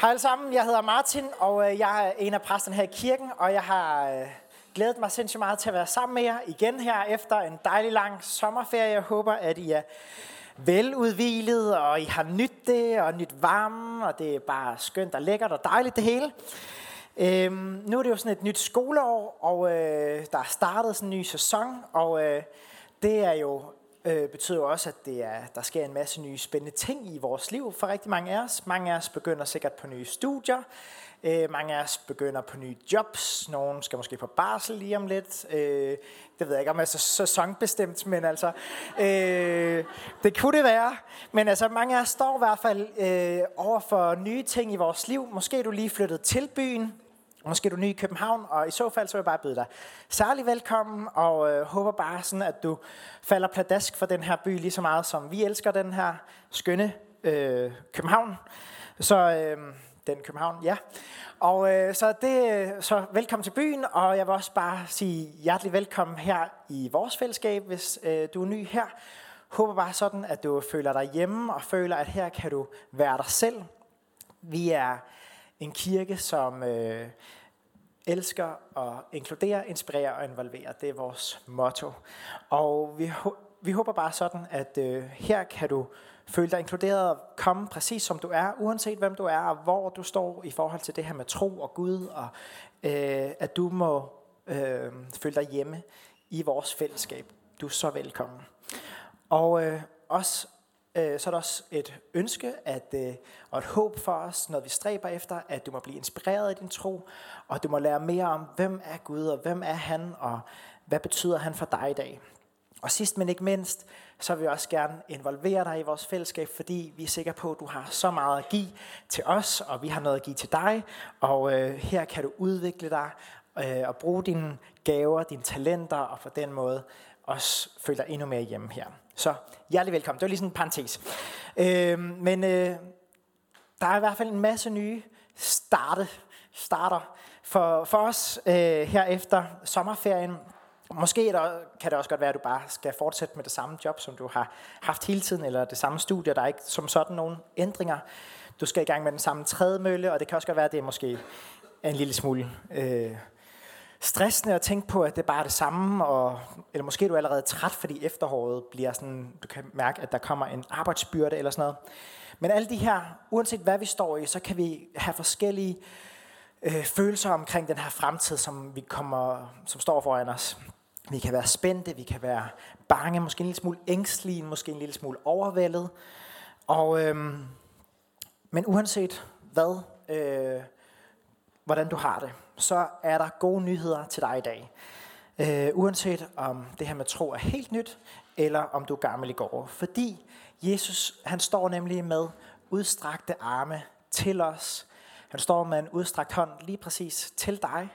Hej alle sammen, jeg hedder Martin, og øh, jeg er en af præsterne her i kirken, og jeg har øh, glædet mig sindssygt meget til at være sammen med jer igen her efter en dejlig lang sommerferie. Jeg håber, at I er veludvilet, og I har nyt det, og nyt varme, og det er bare skønt og lækkert og dejligt det hele. Øhm, nu er det jo sådan et nyt skoleår, og øh, der er startet sådan en ny sæson, og øh, det er jo øh, betyder jo også, at det er, der sker en masse nye spændende ting i vores liv for rigtig mange af os. Mange af os begynder sikkert på nye studier. Øh, mange af os begynder på nye jobs. Nogle skal måske på barsel lige om lidt. Øh, det ved jeg ikke om er så sæsonbestemt, men altså, øh, det kunne det være. Men altså, mange af os står i hvert fald øh, over for nye ting i vores liv. Måske er du lige flyttet til byen, Måske er du ny i København, og i så fald så vil jeg bare byde dig særlig velkommen, og øh, håber bare sådan, at du falder pladask for den her by lige så meget, som vi elsker den her skønne øh, København. Så øh, den København, ja. Og øh, så, det, så velkommen til byen, og jeg vil også bare sige hjertelig velkommen her i vores fællesskab, hvis øh, du er ny her. Håber bare sådan, at du føler dig hjemme, og føler, at her kan du være dig selv. Vi er en kirke, som øh, elsker at inkludere, inspirere og involvere. Det er vores motto. Og vi, vi håber bare sådan, at øh, her kan du føle dig inkluderet og komme præcis som du er, uanset hvem du er og hvor du står i forhold til det her med tro og Gud, og øh, at du må øh, føle dig hjemme i vores fællesskab. Du er så velkommen. Og øh, også øh, så er der også et ønske at, øh, og et håb for os, når vi stræber efter, at du må blive inspireret i din tro, og du må lære mere om, hvem er Gud, og hvem er han, og hvad betyder han for dig i dag. Og sidst men ikke mindst, så vil vi også gerne involvere dig i vores fællesskab, fordi vi er sikre på, at du har så meget at give til os, og vi har noget at give til dig. Og øh, her kan du udvikle dig øh, og bruge dine gaver, dine talenter, og på den måde også føle dig endnu mere hjemme her. Så hjertelig velkommen. Det var lige sådan en parentes. Øh, men øh, der er i hvert fald en masse nye starte, starter for, for os øh, her efter sommerferien. Måske der, kan det også godt være, at du bare skal fortsætte med det samme job, som du har haft hele tiden, eller det samme studie. Der er ikke som sådan nogen ændringer. Du skal i gang med den samme trædemølle, og det kan også godt være, at det er måske en lille smule øh, stressende at tænke på, at det bare er det samme, og, eller måske er du allerede træt, fordi efteråret bliver sådan, du kan mærke, at der kommer en arbejdsbyrde eller sådan noget. Men alle de her, uanset hvad vi står i, så kan vi have forskellige øh, følelser omkring den her fremtid, som vi kommer, som står foran os. Vi kan være spændte, vi kan være bange, måske en lille smule ængstlige, måske en lille smule overvældet. Og, øhm, men uanset hvad, øh, hvordan du har det, så er der gode nyheder til dig i dag. Øh, uanset om det her med tro er helt nyt, eller om du er gammel i går. Fordi Jesus, han står nemlig med udstrakte arme til os. Han står med en udstrakt hånd lige præcis til dig.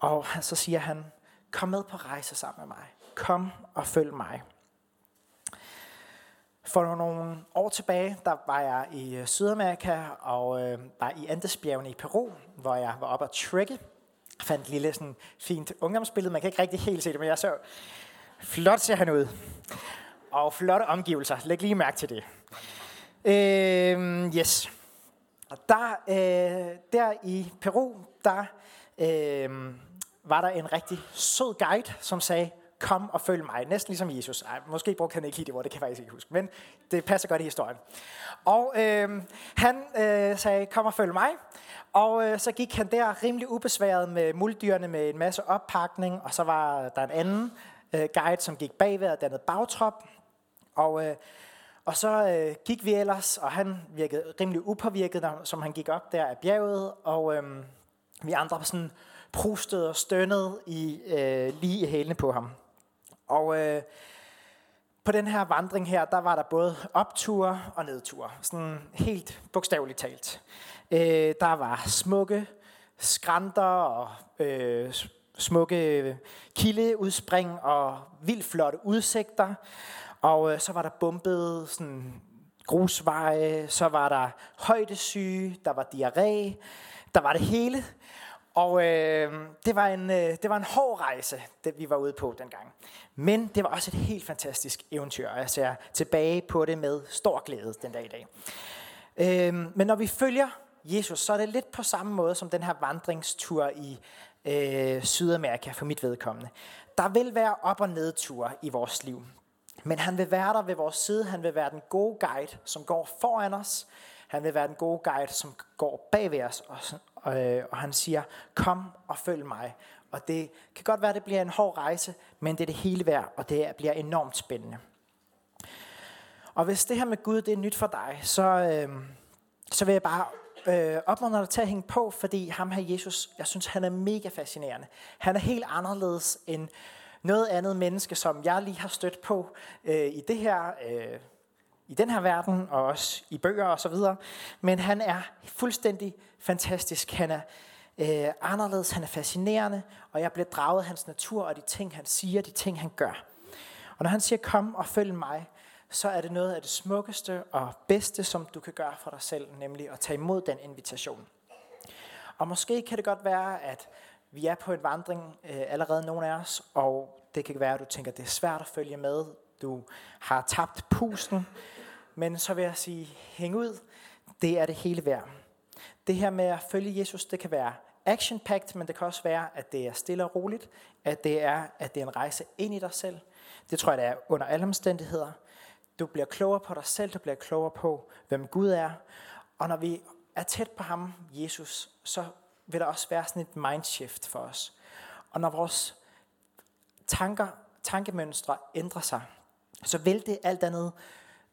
Og så siger han, kom med på rejse sammen med mig. Kom og følg mig. For nogle år tilbage, der var jeg i øh, Sydamerika og øh, var i Andesbjergene i Peru, hvor jeg var oppe at trække. Jeg fandt et lille sådan, fint ungdomsbillede. Man kan ikke rigtig helt se det, men jeg så flot ser han ud. Og flotte omgivelser. Læg lige mærke til det. Øh, yes. Og der, øh, der i Peru, der øh, var der en rigtig sød guide, som sagde, kom og følg mig. Næsten ligesom Jesus. Ej, måske brugte han ikke helt det ord, det kan jeg faktisk ikke huske. Men det passer godt i historien. Og øh, han øh, sagde, kom og følg mig. Og øh, så gik han der rimelig ubesværet med muldyrene med en masse oppakning. Og så var der en anden øh, guide, som gik bagved og dannede bagtrop. Og, øh, og så øh, gik vi ellers, og han virkede rimelig upåvirket, som han gik op der af bjerget. Og øh, vi andre sådan prustede og stønnede i, øh, lige i hælene på ham. Og øh, på den her vandring her, der var der både opture og nedture. Sådan helt bogstaveligt talt. Øh, der var smukke skrænter og øh, smukke kildeudspring og vildt flotte udsigter. Og øh, så var der bumpet sådan grusveje, så var der højdesyge, der var diarré, der var det hele. Og øh, det, var en, øh, det var en hård rejse, det vi var ude på dengang. Men det var også et helt fantastisk eventyr, og jeg ser tilbage på det med stor glæde den dag i dag. Øh, men når vi følger Jesus, så er det lidt på samme måde som den her vandringstur i øh, Sydamerika for mit vedkommende. Der vil være op- og nedture i vores liv. Men han vil være der ved vores side. Han vil være den gode guide, som går foran os. Han vil være den gode guide, som går bag ved os. Og, og, øh, og han siger, kom og følg mig. Og det kan godt være, at det bliver en hård rejse, men det er det hele værd, og det bliver enormt spændende. Og hvis det her med Gud, det er nyt for dig, så, øh, så vil jeg bare øh, opmuntre dig til at hænge på, fordi ham her Jesus, jeg synes, han er mega fascinerende. Han er helt anderledes end noget andet menneske, som jeg lige har stødt på øh, i det her, øh, i den her verden, og også i bøger og så videre. Men han er fuldstændig fantastisk. Han er øh, anderledes, han er fascinerende, og jeg bliver draget af hans natur og de ting, han siger, de ting, han gør. Og når han siger, kom og følg mig, så er det noget af det smukkeste og bedste, som du kan gøre for dig selv, nemlig at tage imod den invitation. Og måske kan det godt være, at vi er på en vandring øh, allerede nogle af os, og det kan være, at du tænker, at det er svært at følge med. Du har tabt pusten, men så vil jeg sige, hæng ud. Det er det hele værd. Det her med at følge Jesus, det kan være action packed men det kan også være, at det er stille og roligt. At det er, at det er en rejse ind i dig selv. Det tror jeg, det er under alle omstændigheder. Du bliver klogere på dig selv, du bliver klogere på, hvem Gud er. Og når vi er tæt på ham, Jesus, så vil der også være sådan et mindshift for os. Og når vores tanker, tankemønstre ændrer sig, så vil det alt andet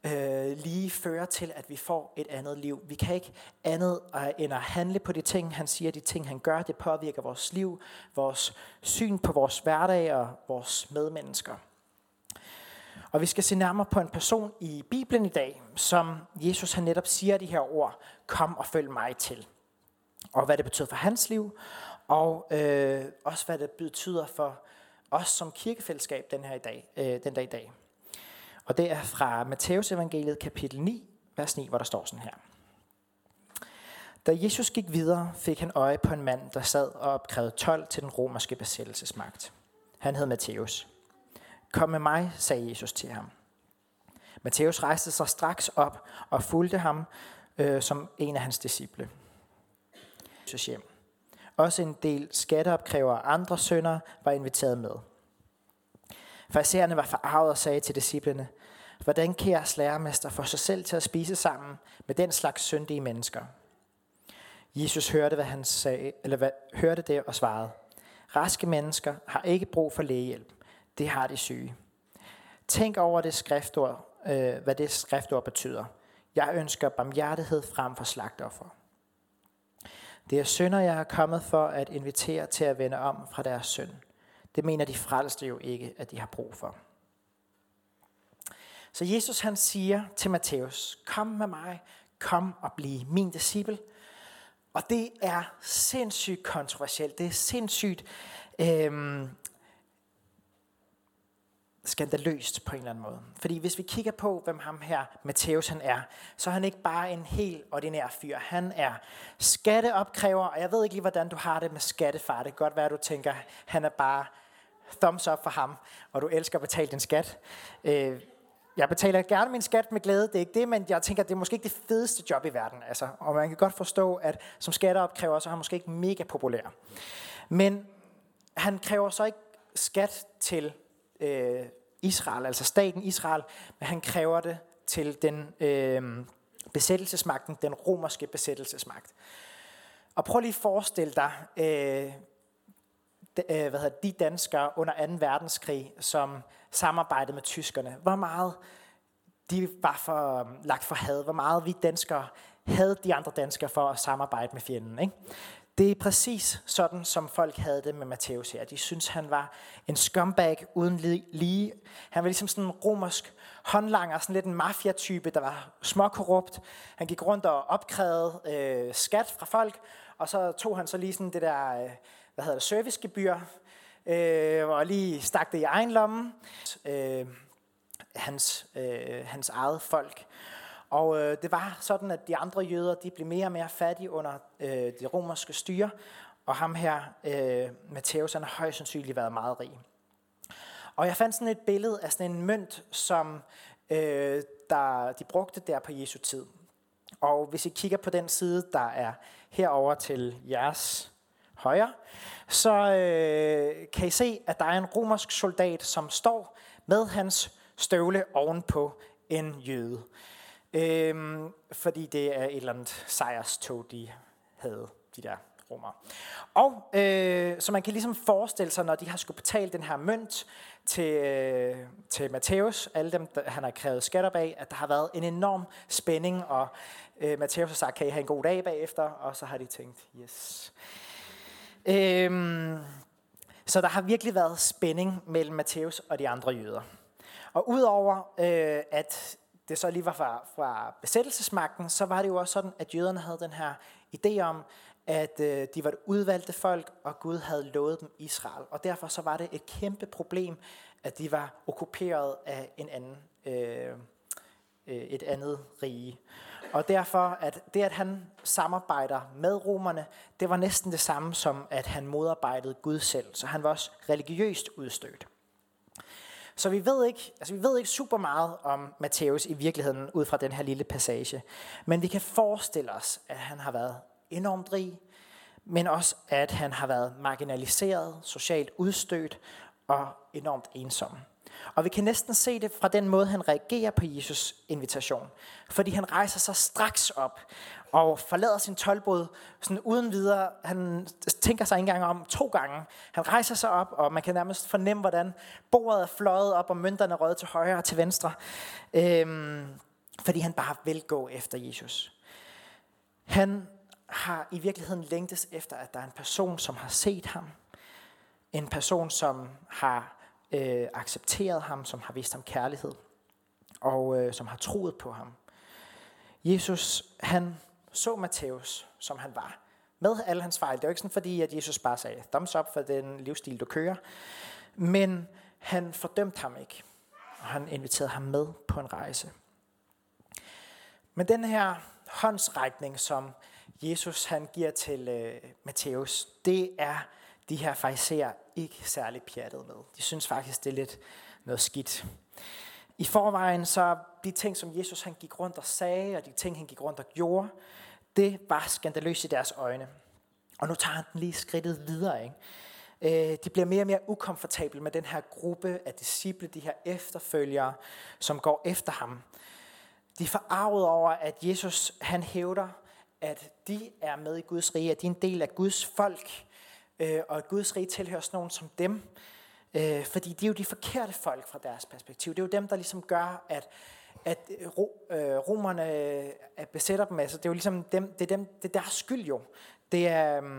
øh, lige fører til, at vi får et andet liv. Vi kan ikke andet øh, end at handle på de ting, han siger, de ting, han gør. Det påvirker vores liv, vores syn på vores hverdag og vores medmennesker. Og vi skal se nærmere på en person i Bibelen i dag, som Jesus han netop siger de her ord, kom og følg mig til. Og hvad det betyder for hans liv, og øh, også hvad det betyder for os som kirkefællesskab den her i dag, øh, den dag i dag. Og det er fra Matteus evangeliet kapitel 9, vers 9, hvor der står sådan her. Da Jesus gik videre, fik han øje på en mand, der sad og opkrævede 12 til den romerske besættelsesmagt. Han hed Matthæus. Kom med mig, sagde Jesus til ham. Matthæus rejste sig straks op og fulgte ham øh, som en af hans disciple. Jesus hjem. Også en del skatteopkrævere og andre sønder var inviteret med. Farisererne var forarvet og sagde til disciplene, hvordan kan jeres lærermester få sig selv til at spise sammen med den slags syndige mennesker? Jesus hørte, hvad han sagde, eller hvad, hørte det og svarede, raske mennesker har ikke brug for lægehjælp, det har de syge. Tænk over det skriftord, øh, hvad det skriftord betyder. Jeg ønsker barmhjertighed frem for slagtoffer. Det er synder, jeg er kommet for at invitere til at vende om fra deres synd. Det mener de frelste jo ikke, at de har brug for. Så Jesus han siger til Matthæus, kom med mig, kom og bliv min disciple. Og det er sindssygt kontroversielt. Det er sindssygt øhm, skandaløst på en eller anden måde. Fordi hvis vi kigger på, hvem ham her, Matthæus han er, så er han ikke bare en helt ordinær fyr. Han er skatteopkræver, og jeg ved ikke lige, hvordan du har det med skattefar. Det kan godt være, at du tænker, han er bare thumbs up for ham, og du elsker at betale din skat. Øh, jeg betaler gerne min skat med glæde, det er ikke det, men jeg tænker, at det er måske ikke det fedeste job i verden. Altså, og man kan godt forstå, at som skatteopkræver, så er han måske ikke mega populær. Men han kræver så ikke skat til øh, Israel, altså staten Israel, men han kræver det til den øh, besættelsesmagten, den romerske besættelsesmagt. Og prøv lige at forestille dig, øh, de, øh, hvad hedder, de danskere under 2. verdenskrig, som samarbejdet med tyskerne. Hvor meget de var for, øhm, lagt for had, hvor meget vi danskere havde de andre danskere for at samarbejde med fjenden. Ikke? Det er præcis sådan, som folk havde det med Matthæus her. De synes, han var en scumbag uden lige. Han var ligesom sådan en romersk håndlanger, sådan lidt en mafiatype, der var småkorrupt. Han gik rundt og opkrævede øh, skat fra folk, og så tog han så lige sådan det der, øh, hvad hedder det, servicegebyr, øh, og lige stak det i egen lomme. Øh, hans, øh, hans eget folk. Og øh, det var sådan, at de andre jøder de blev mere og mere fattige under øh, det romerske styre, og ham her, øh, Matthæus, han har højst sandsynligt været meget rig. Og jeg fandt sådan et billede af sådan en mønt, som øh, der, de brugte der på Jesu tid. Og hvis I kigger på den side, der er herover til jeres højre, så øh, kan I se, at der er en romersk soldat, som står med hans støvle ovenpå en jøde. Øhm, fordi det er et eller andet sejrstog, de havde, de der romer. Og øh, så man kan ligesom forestille sig, når de har skulle betale den her mønt til, øh, til Matthæus, alle dem, der, han har krævet skatter bag, at der har været en enorm spænding, og øh, Matthæus har sagt, kan I have en god dag bagefter? Og så har de tænkt, yes. Øhm, så der har virkelig været spænding mellem Matthæus og de andre jøder. Og udover øh, at det så lige var fra, fra besættelsesmagten, så var det jo også sådan, at jøderne havde den her idé om, at øh, de var det udvalgte folk, og Gud havde lovet dem Israel. Og derfor så var det et kæmpe problem, at de var okkuperet af en anden, øh, øh et andet rige. Og derfor, at det at han samarbejder med romerne, det var næsten det samme som, at han modarbejdede Gud selv. Så han var også religiøst udstødt. Så vi ved ikke, altså vi ved ikke super meget om Matthæus i virkeligheden ud fra den her lille passage. Men vi kan forestille os, at han har været enormt rig, men også at han har været marginaliseret, socialt udstødt og enormt ensom. Og vi kan næsten se det fra den måde, han reagerer på Jesus invitation. Fordi han rejser sig straks op og forlader sin tolvbod sådan uden videre. Han tænker sig ikke engang om to gange. Han rejser sig op, og man kan nærmest fornemme, hvordan bordet er fløjet op, og mønterne er røget til højre og til venstre. Øhm, fordi han bare vil gå efter Jesus. Han har i virkeligheden længtes efter, at der er en person, som har set ham. En person, som har øh, accepteret ham, som har vist ham kærlighed, og øh, som har troet på ham. Jesus, han så Matthæus, som han var, med alle hans fejl. Det er ikke sådan, fordi at Jesus bare sagde, thumbs up for den livsstil, du kører. Men han fordømte ham ikke, og han inviterede ham med på en rejse. Men den her håndsrækning, som Jesus han giver til øh, Matthæus, det er de her fariserer ikke særlig pjattet med. De synes faktisk, det er lidt noget skidt. I forvejen så de ting, som Jesus han gik rundt og sagde, og de ting, han gik rundt og gjorde, det var skandaløst i deres øjne. Og nu tager han den lige skridtet videre. Ikke? Øh, de bliver mere og mere ukomfortable med den her gruppe af disciple, de her efterfølgere, som går efter ham. De er forarvet over, at Jesus han hævder, at de er med i Guds rige, at de er en del af Guds folk, øh, og at Guds rige tilhører sådan nogen som dem. Øh, fordi det er jo de forkerte folk fra deres perspektiv. Det er jo dem, der ligesom gør, at, at ro, øh, romerne øh, besætter dem. Altså, det er jo ligesom dem, det er, dem, det er deres skyld jo. Det er, øh,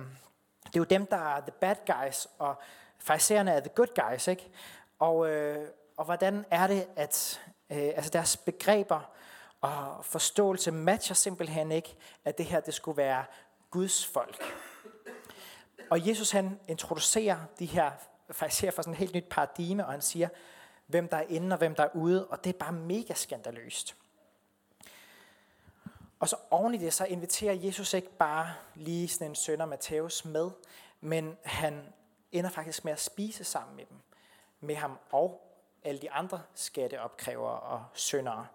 det er jo dem, der er the bad guys, og farisæerne er the good guys. Ikke? Og, øh, og hvordan er det, at øh, altså deres begreber og forståelse matcher simpelthen ikke, at det her det skulle være Guds folk. Og Jesus han introducerer de her faktisk for sådan et helt nyt paradigme, og han siger, hvem der er inde og hvem der er ude, og det er bare mega skandaløst. Og så oven i det, så inviterer Jesus ikke bare lige sådan en søn Matthæus med, men han ender faktisk med at spise sammen med dem, med ham og alle de andre skatteopkrævere og syndere.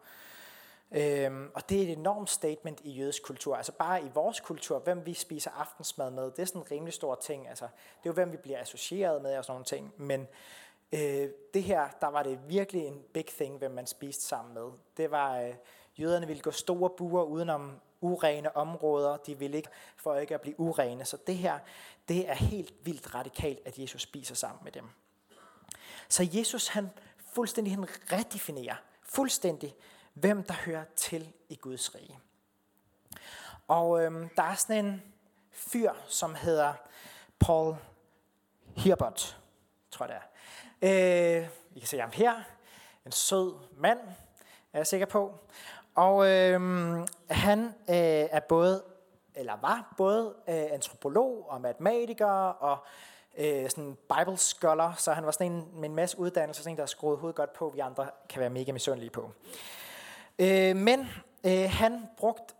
Øhm, og det er et enormt statement i jødisk kultur. Altså bare i vores kultur, hvem vi spiser aftensmad med, det er sådan en rimelig stor ting. Altså, det er jo hvem vi bliver associeret med og sådan nogle ting. Men øh, det her, der var det virkelig en big thing, hvem man spiste sammen med. Det var, øh, jøderne ville gå store buer udenom urene områder. De ville ikke, for ikke at blive urene. Så det her, det er helt vildt radikalt, at Jesus spiser sammen med dem. Så Jesus, han fuldstændig han redefinerer, fuldstændig, hvem der hører til i Guds rige. Og øhm, der er sådan en fyr, som hedder Paul Hirbert, tror jeg det er. Øh, I kan se ham her. En sød mand, er jeg sikker på. Og øhm, han øh, er både, eller var både øh, antropolog og matematiker og øh, sådan Bible scholar, så han var sådan en med en masse uddannelse, sådan en, der skruede skruet hovedet godt på, vi andre kan være mega misundelige på. Øh, men øh, han brugte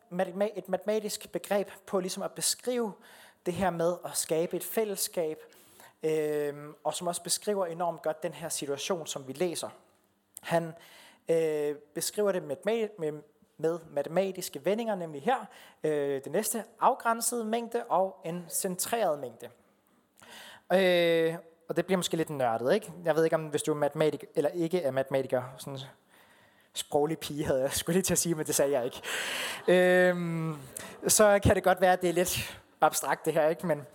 et matematisk begreb på ligesom at beskrive det her med at skabe et fællesskab, øh, og som også beskriver enormt godt den her situation, som vi læser. Han øh, beskriver det med, med, med matematiske vendinger, nemlig her, øh, det næste afgrænset mængde og en centreret mængde. Øh, og det bliver måske lidt nørdet, ikke? Jeg ved ikke, om hvis du er matematiker, eller ikke er matematiker, sådan sproglig pige havde jeg skulle lige til at sige, men det sagde jeg ikke. Øhm, så kan det godt være, at det er lidt abstrakt det her, ikke? Men,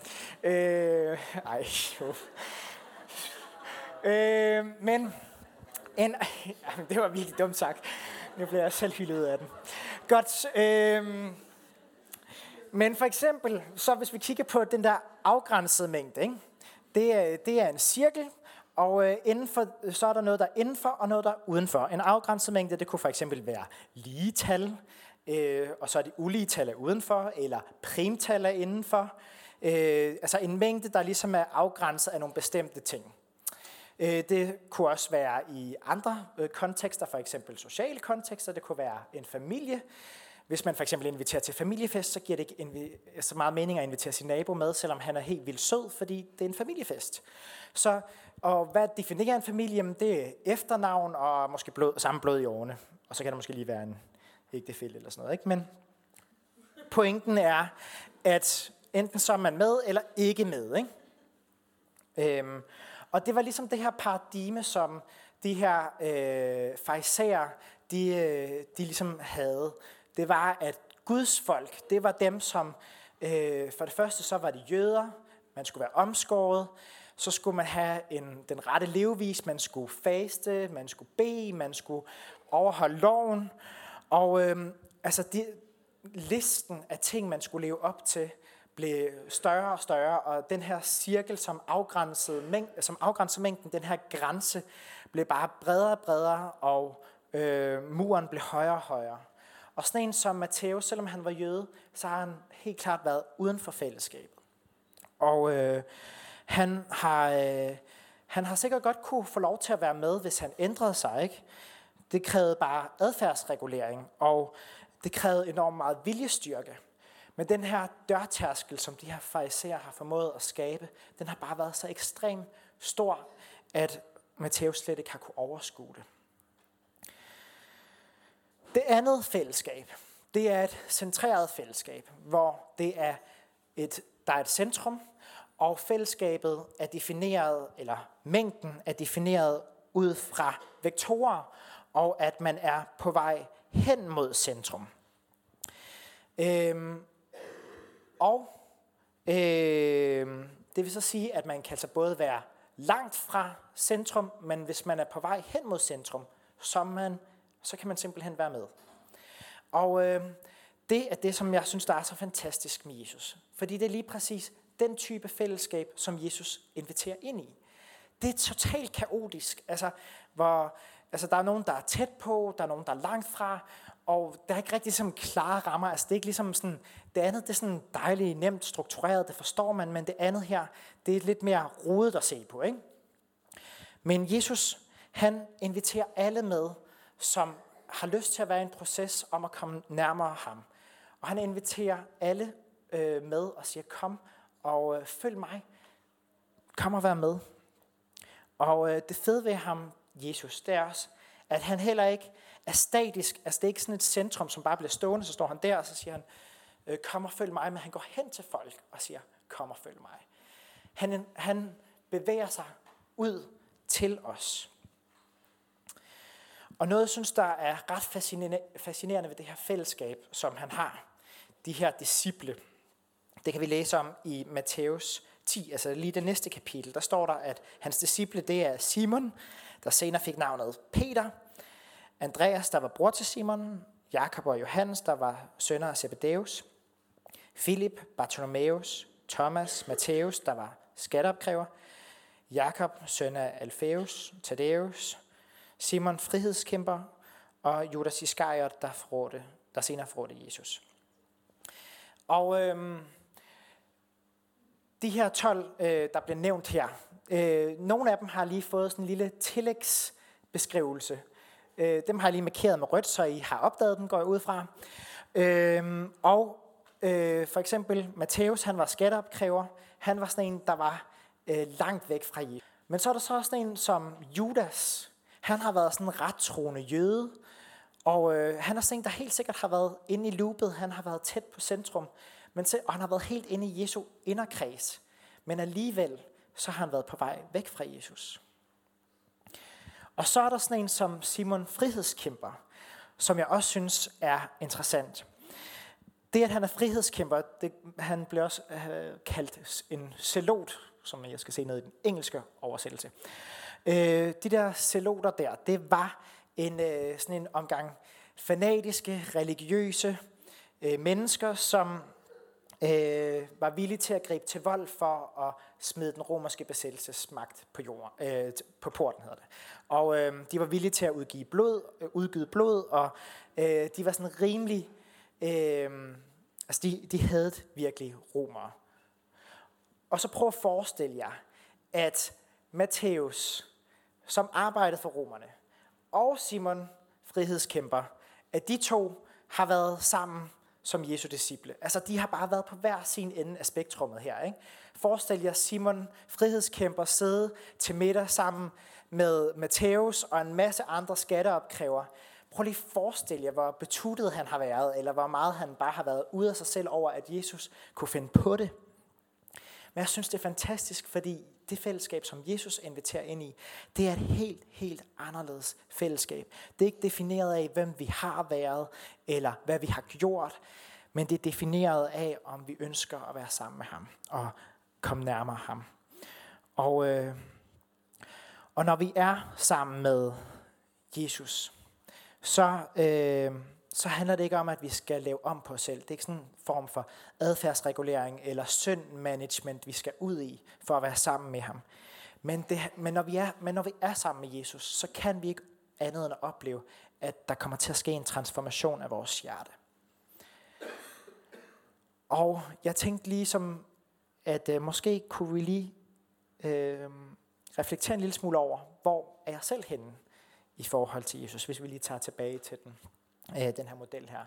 øh, ej, jo. Øh, men, en, det var virkelig dumt sagt. Nu bliver jeg selv hyldet af den. Godt. Øh, men for eksempel, så hvis vi kigger på den der afgrænsede mængde, ikke? Det, er, det er en cirkel, og øh, indenfor, så er der noget, der er indenfor, og noget, der er udenfor. En afgrænset mængde, det kunne for eksempel være lige tal, øh, og så er de ulige tal er udenfor, eller primtal er indenfor. Øh, altså en mængde, der ligesom er afgrænset af nogle bestemte ting. Øh, det kunne også være i andre øh, kontekster, for eksempel sociale kontekster. Det kunne være en familie. Hvis man for eksempel inviterer til familiefest, så giver det ikke så meget mening at invitere sin nabo med, selvom han er helt vildt sød, fordi det er en familiefest. Så, og hvad definerer en familie? Det er efternavn og måske blod, samme blod i årene. Og så kan der måske lige være en ægtefælde eller sådan noget. Ikke? Men pointen er, at enten så er man med eller ikke med. Ikke? Øhm, og det var ligesom det her paradigme, som de her øh, fejser, de, øh, de ligesom havde. Det var, at Guds folk, det var dem, som øh, for det første så var de jøder, man skulle være omskåret, så skulle man have en, den rette levevis, man skulle faste, man skulle bede, man skulle overholde loven. Og øh, altså de, listen af ting, man skulle leve op til, blev større og større, og den her cirkel, som afgrænsede, mæng- som afgrænsede mængden, den her grænse, blev bare bredere og bredere, og øh, muren blev højere og højere. Og sådan en som Matthæus, selvom han var jøde, så har han helt klart været uden for fællesskabet. Og øh, han, har, øh, han har sikkert godt kunne få lov til at være med, hvis han ændrede sig. Ikke? Det krævede bare adfærdsregulering, og det krævede enormt meget viljestyrke. Men den her dørtærskel, som de her fariserer har formået at skabe, den har bare været så ekstremt stor, at Matteus slet ikke har kunne overskue det. Det andet fællesskab, det er et centreret fællesskab, hvor det er et, der er et centrum, og fællesskabet er defineret, eller mængden er defineret ud fra vektorer, og at man er på vej hen mod centrum. Øhm, og øhm, det vil så sige, at man kan altså både være langt fra centrum, men hvis man er på vej hen mod centrum, så, man, så kan man simpelthen være med. Og øh, det er det, som jeg synes, der er så fantastisk med Jesus. Fordi det er lige præcis den type fællesskab, som Jesus inviterer ind i. Det er totalt kaotisk, altså, hvor altså, der er nogen, der er tæt på, der er nogen, der er langt fra, og der er ikke rigtig sådan klare rammer. Altså, det er ikke ligesom sådan, det andet det er sådan dejligt, nemt struktureret, det forstår man, men det andet her, det er lidt mere rodet at se på. Ikke? Men Jesus, han inviterer alle med, som har lyst til at være i en proces om at komme nærmere ham. Og han inviterer alle øh, med og siger, kom og øh, følg mig. Kom og vær med. Og øh, det fede ved ham, Jesus, det er også, at han heller ikke er statisk. Altså det er ikke sådan et centrum, som bare bliver stående, så står han der, og så siger han, øh, kom og følg mig, men han går hen til folk og siger, kom og følg mig. Han, han bevæger sig ud til os. Og noget, jeg synes, der er ret fascinerende ved det her fællesskab, som han har, de her disciple, det kan vi læse om i Matthæus 10, altså lige det næste kapitel. Der står der, at hans disciple, det er Simon, der senere fik navnet Peter, Andreas, der var bror til Simon, Jakob og Johannes, der var sønner af Zebedeus, Philip, Bartholomeus, Thomas, Matthæus, der var skatteopkræver, Jakob, søn af Alfeus, Thaddeus, Simon, frihedskæmper, og Judas Iskariot, der, forrådte, der senere forrådte Jesus. Og øhm, de her 12, øh, der bliver nævnt her, øh, nogle af dem har lige fået sådan en lille tillægsbeskrivelse Øh, dem har jeg lige markeret med rødt, så I har opdaget den, går jeg ud fra. Øh, og øh, for eksempel Matthæus, han var skatteopkræver. Han var sådan en, der var øh, langt væk fra Jesus. Men så er der så også en som Judas. Han har været sådan en ret troende jøde, Og øh, han er sådan en, der helt sikkert har været inde i loopet. Han har været tæt på centrum. Men se, og han har været helt inde i Jesu inderkreds. Men alligevel, så har han været på vej væk fra Jesus. Og så er der sådan en som Simon Frihedskæmper, som jeg også synes er interessant. Det, at han er frihedskæmper, det, han bliver også øh, kaldt en celot, som jeg skal se ned i den engelske oversættelse. Øh, de der celoter der, det var en, øh, sådan en omgang fanatiske, religiøse øh, mennesker, som øh, var villige til at gribe til vold for at smide den romerske besættelsesmagt på, jorden, øh, på porten, hedder det. Og øh, de var villige til at udgive blod, øh, udgive blod, og øh, de var sådan rimelig, øh, altså de, de havde virkelig romere. Og så prøv at forestille jer, at Matthæus, som arbejdede for romerne, og Simon, frihedskæmper, at de to har været sammen som Jesu disciple. Altså, de har bare været på hver sin ende af spektrummet her. Ikke? Forestil jer Simon, frihedskæmper, sidde til middag sammen med Matthæus og en masse andre skatteopkræver. Prøv lige at forestille jer, hvor betuttet han har været, eller hvor meget han bare har været ude af sig selv over, at Jesus kunne finde på det. Men jeg synes, det er fantastisk, fordi det fællesskab, som Jesus inviterer ind i, det er et helt, helt anderledes fællesskab. Det er ikke defineret af, hvem vi har været, eller hvad vi har gjort, men det er defineret af, om vi ønsker at være sammen med ham, og komme nærmere ham. Og, øh, og når vi er sammen med Jesus, så, øh, så handler det ikke om, at vi skal lave om på os selv. Det er ikke sådan en form for adfærdsregulering eller syndmanagement, vi skal ud i for at være sammen med ham. Men, det, men, når vi er, men når vi er sammen med Jesus, så kan vi ikke andet end at opleve, at der kommer til at ske en transformation af vores hjerte. Og jeg tænkte lige som, at øh, måske kunne vi lige øh, reflektere en lille smule over, hvor er jeg selv henne i forhold til Jesus, hvis vi lige tager tilbage til den øh, den her model her,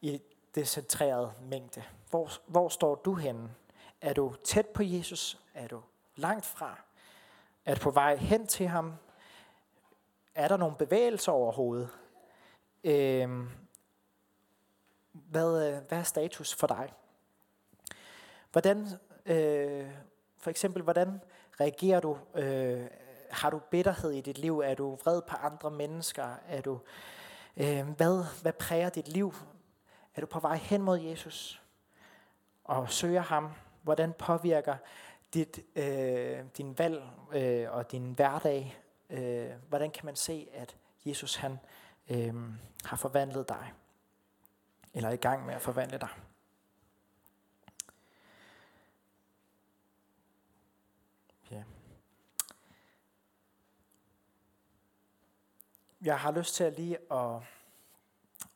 i det centrerede mængde. Hvor, hvor står du henne? Er du tæt på Jesus? Er du langt fra? Er du på vej hen til ham? Er der nogle bevægelser overhovedet? Øhm, øh, hvad, hvad er status for dig? Hvordan, øh, for eksempel, hvordan reagerer du? Øh, har du bitterhed i dit liv? Er du vred på andre mennesker? Er du Øh, hvad, hvad præger dit liv? Er du på vej hen mod Jesus og søger ham? Hvordan påvirker dit, øh, din valg øh, og din hverdag? Øh, hvordan kan man se, at Jesus han øh, har forvandlet dig? Eller er i gang med at forvandle dig? Ja. Jeg har lyst til at lige at,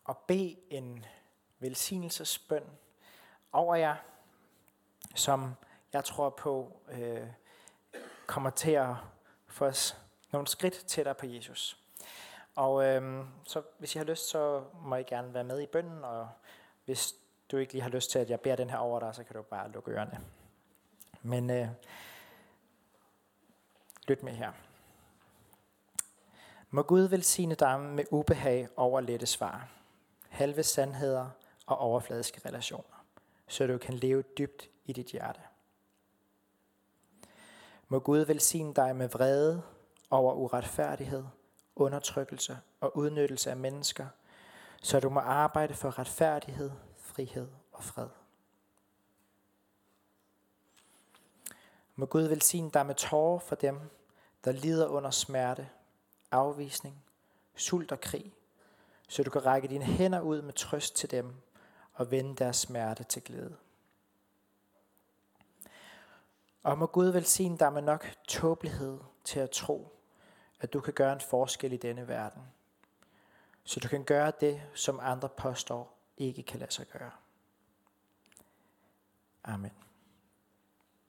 at bede en velsignelsesbøn over jer, som jeg tror på øh, kommer til at få os nogle skridt tættere på Jesus. Og øh, så hvis I har lyst, så må I gerne være med i bønnen, og hvis du ikke lige har lyst til, at jeg beder den her over dig, så kan du bare lukke ørerne. Men øh, lyt med her. Må Gud velsigne dig med ubehag over lette svar, halve sandheder og overfladiske relationer, så du kan leve dybt i dit hjerte. Må Gud velsigne dig med vrede over uretfærdighed, undertrykkelse og udnyttelse af mennesker, så du må arbejde for retfærdighed, frihed og fred. Må Gud velsigne dig med tårer for dem, der lider under smerte afvisning, sult og krig, så du kan række dine hænder ud med trøst til dem og vende deres smerte til glæde. Og må Gud velsigne dig med nok tåbelighed til at tro, at du kan gøre en forskel i denne verden, så du kan gøre det, som andre påstår ikke kan lade sig gøre. Amen.